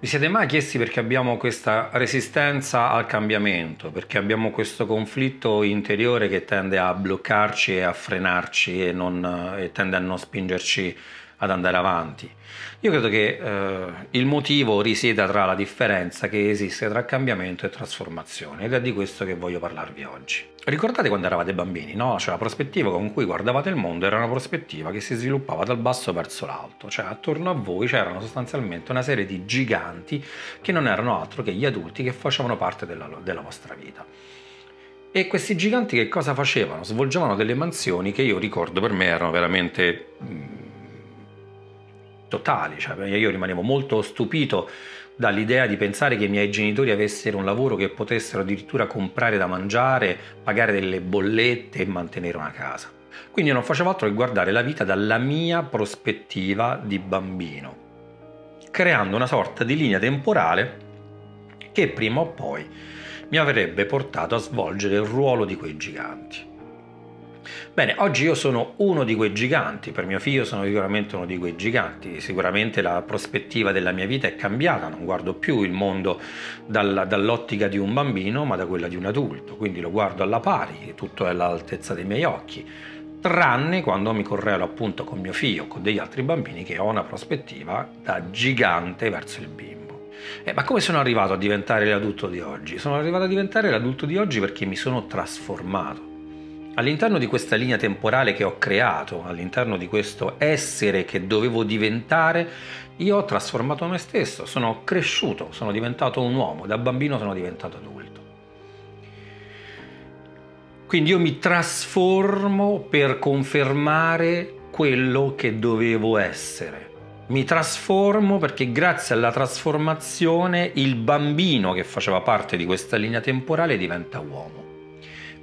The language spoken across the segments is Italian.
Vi siete mai chiesti perché abbiamo questa resistenza al cambiamento, perché abbiamo questo conflitto interiore che tende a bloccarci e a frenarci e, non, e tende a non spingerci ad andare avanti? Io credo che eh, il motivo risieda tra la differenza che esiste tra cambiamento e trasformazione ed è di questo che voglio parlarvi oggi. Ricordate quando eravate bambini, no? Cioè la prospettiva con cui guardavate il mondo era una prospettiva che si sviluppava dal basso verso l'alto, cioè attorno a voi c'erano sostanzialmente una serie di giganti che non erano altro che gli adulti che facevano parte della, della vostra vita. E questi giganti che cosa facevano? Svolgevano delle mansioni che io ricordo per me erano veramente totali, cioè io rimanevo molto stupito dall'idea di pensare che i miei genitori avessero un lavoro che potessero addirittura comprare da mangiare, pagare delle bollette e mantenere una casa. Quindi non facevo altro che guardare la vita dalla mia prospettiva di bambino, creando una sorta di linea temporale che prima o poi mi avrebbe portato a svolgere il ruolo di quei giganti. Bene, oggi io sono uno di quei giganti, per mio figlio sono sicuramente uno di quei giganti, sicuramente la prospettiva della mia vita è cambiata, non guardo più il mondo dall'ottica di un bambino ma da quella di un adulto, quindi lo guardo alla pari, tutto è all'altezza dei miei occhi, tranne quando mi correlo appunto con mio figlio o con degli altri bambini che ho una prospettiva da gigante verso il bimbo. Eh, ma come sono arrivato a diventare l'adulto di oggi? Sono arrivato a diventare l'adulto di oggi perché mi sono trasformato All'interno di questa linea temporale che ho creato, all'interno di questo essere che dovevo diventare, io ho trasformato me stesso, sono cresciuto, sono diventato un uomo, da bambino sono diventato adulto. Quindi io mi trasformo per confermare quello che dovevo essere. Mi trasformo perché grazie alla trasformazione il bambino che faceva parte di questa linea temporale diventa uomo.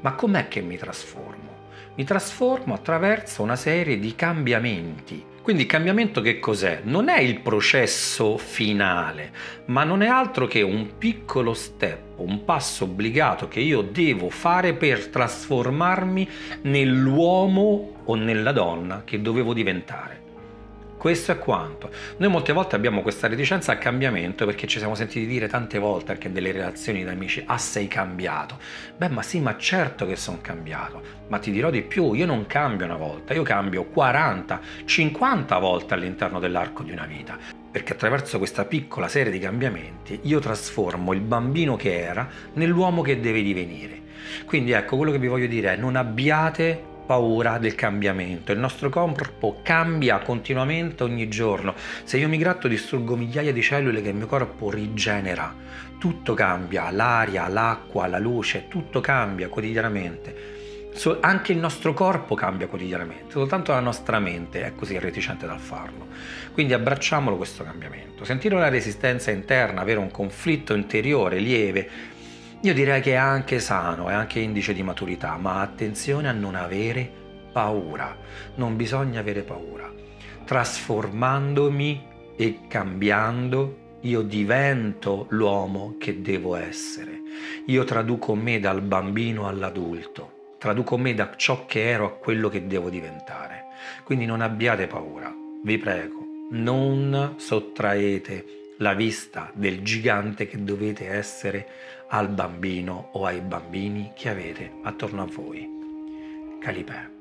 Ma com'è che mi trasformo? Mi trasformo attraverso una serie di cambiamenti. Quindi il cambiamento che cos'è? Non è il processo finale, ma non è altro che un piccolo step, un passo obbligato che io devo fare per trasformarmi nell'uomo o nella donna che dovevo diventare. Questo è quanto. Noi molte volte abbiamo questa reticenza al cambiamento perché ci siamo sentiti dire tante volte anche nelle relazioni di amici, ah sei cambiato. Beh ma sì, ma certo che sono cambiato, ma ti dirò di più, io non cambio una volta, io cambio 40, 50 volte all'interno dell'arco di una vita perché attraverso questa piccola serie di cambiamenti io trasformo il bambino che era nell'uomo che deve divenire. Quindi ecco, quello che vi voglio dire è non abbiate paura del cambiamento. Il nostro corpo cambia continuamente ogni giorno. Se io mi gratto distruggo migliaia di cellule che il mio corpo rigenera. Tutto cambia, l'aria, l'acqua, la luce, tutto cambia quotidianamente. So, anche il nostro corpo cambia quotidianamente, soltanto la nostra mente è così reticente dal farlo. Quindi abbracciamolo questo cambiamento. Sentire una resistenza interna, avere un conflitto interiore lieve, io direi che è anche sano, è anche indice di maturità, ma attenzione a non avere paura. Non bisogna avere paura. Trasformandomi e cambiando, io divento l'uomo che devo essere. Io traduco me dal bambino all'adulto. Traduco me da ciò che ero a quello che devo diventare. Quindi non abbiate paura, vi prego, non sottraete la vista del gigante che dovete essere al bambino o ai bambini che avete attorno a voi. Calipè.